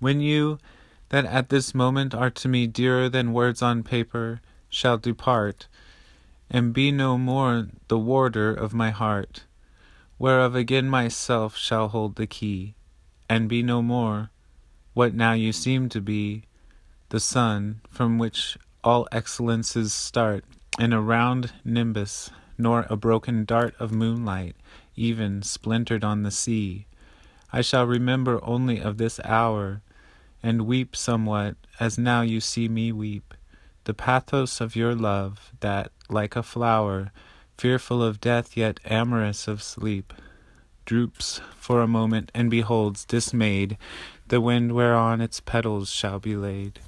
When you, that at this moment are to me dearer than words on paper, shall depart, and be no more the warder of my heart, whereof again myself shall hold the key, and be no more, what now you seem to be, the sun, from which all excellences start, in a round nimbus, nor a broken dart of moonlight, even splintered on the sea. I shall remember only of this hour, and weep somewhat, as now you see me weep, the pathos of your love, that, like a flower, fearful of death yet amorous of sleep, droops for a moment and beholds, dismayed, the wind whereon its petals shall be laid.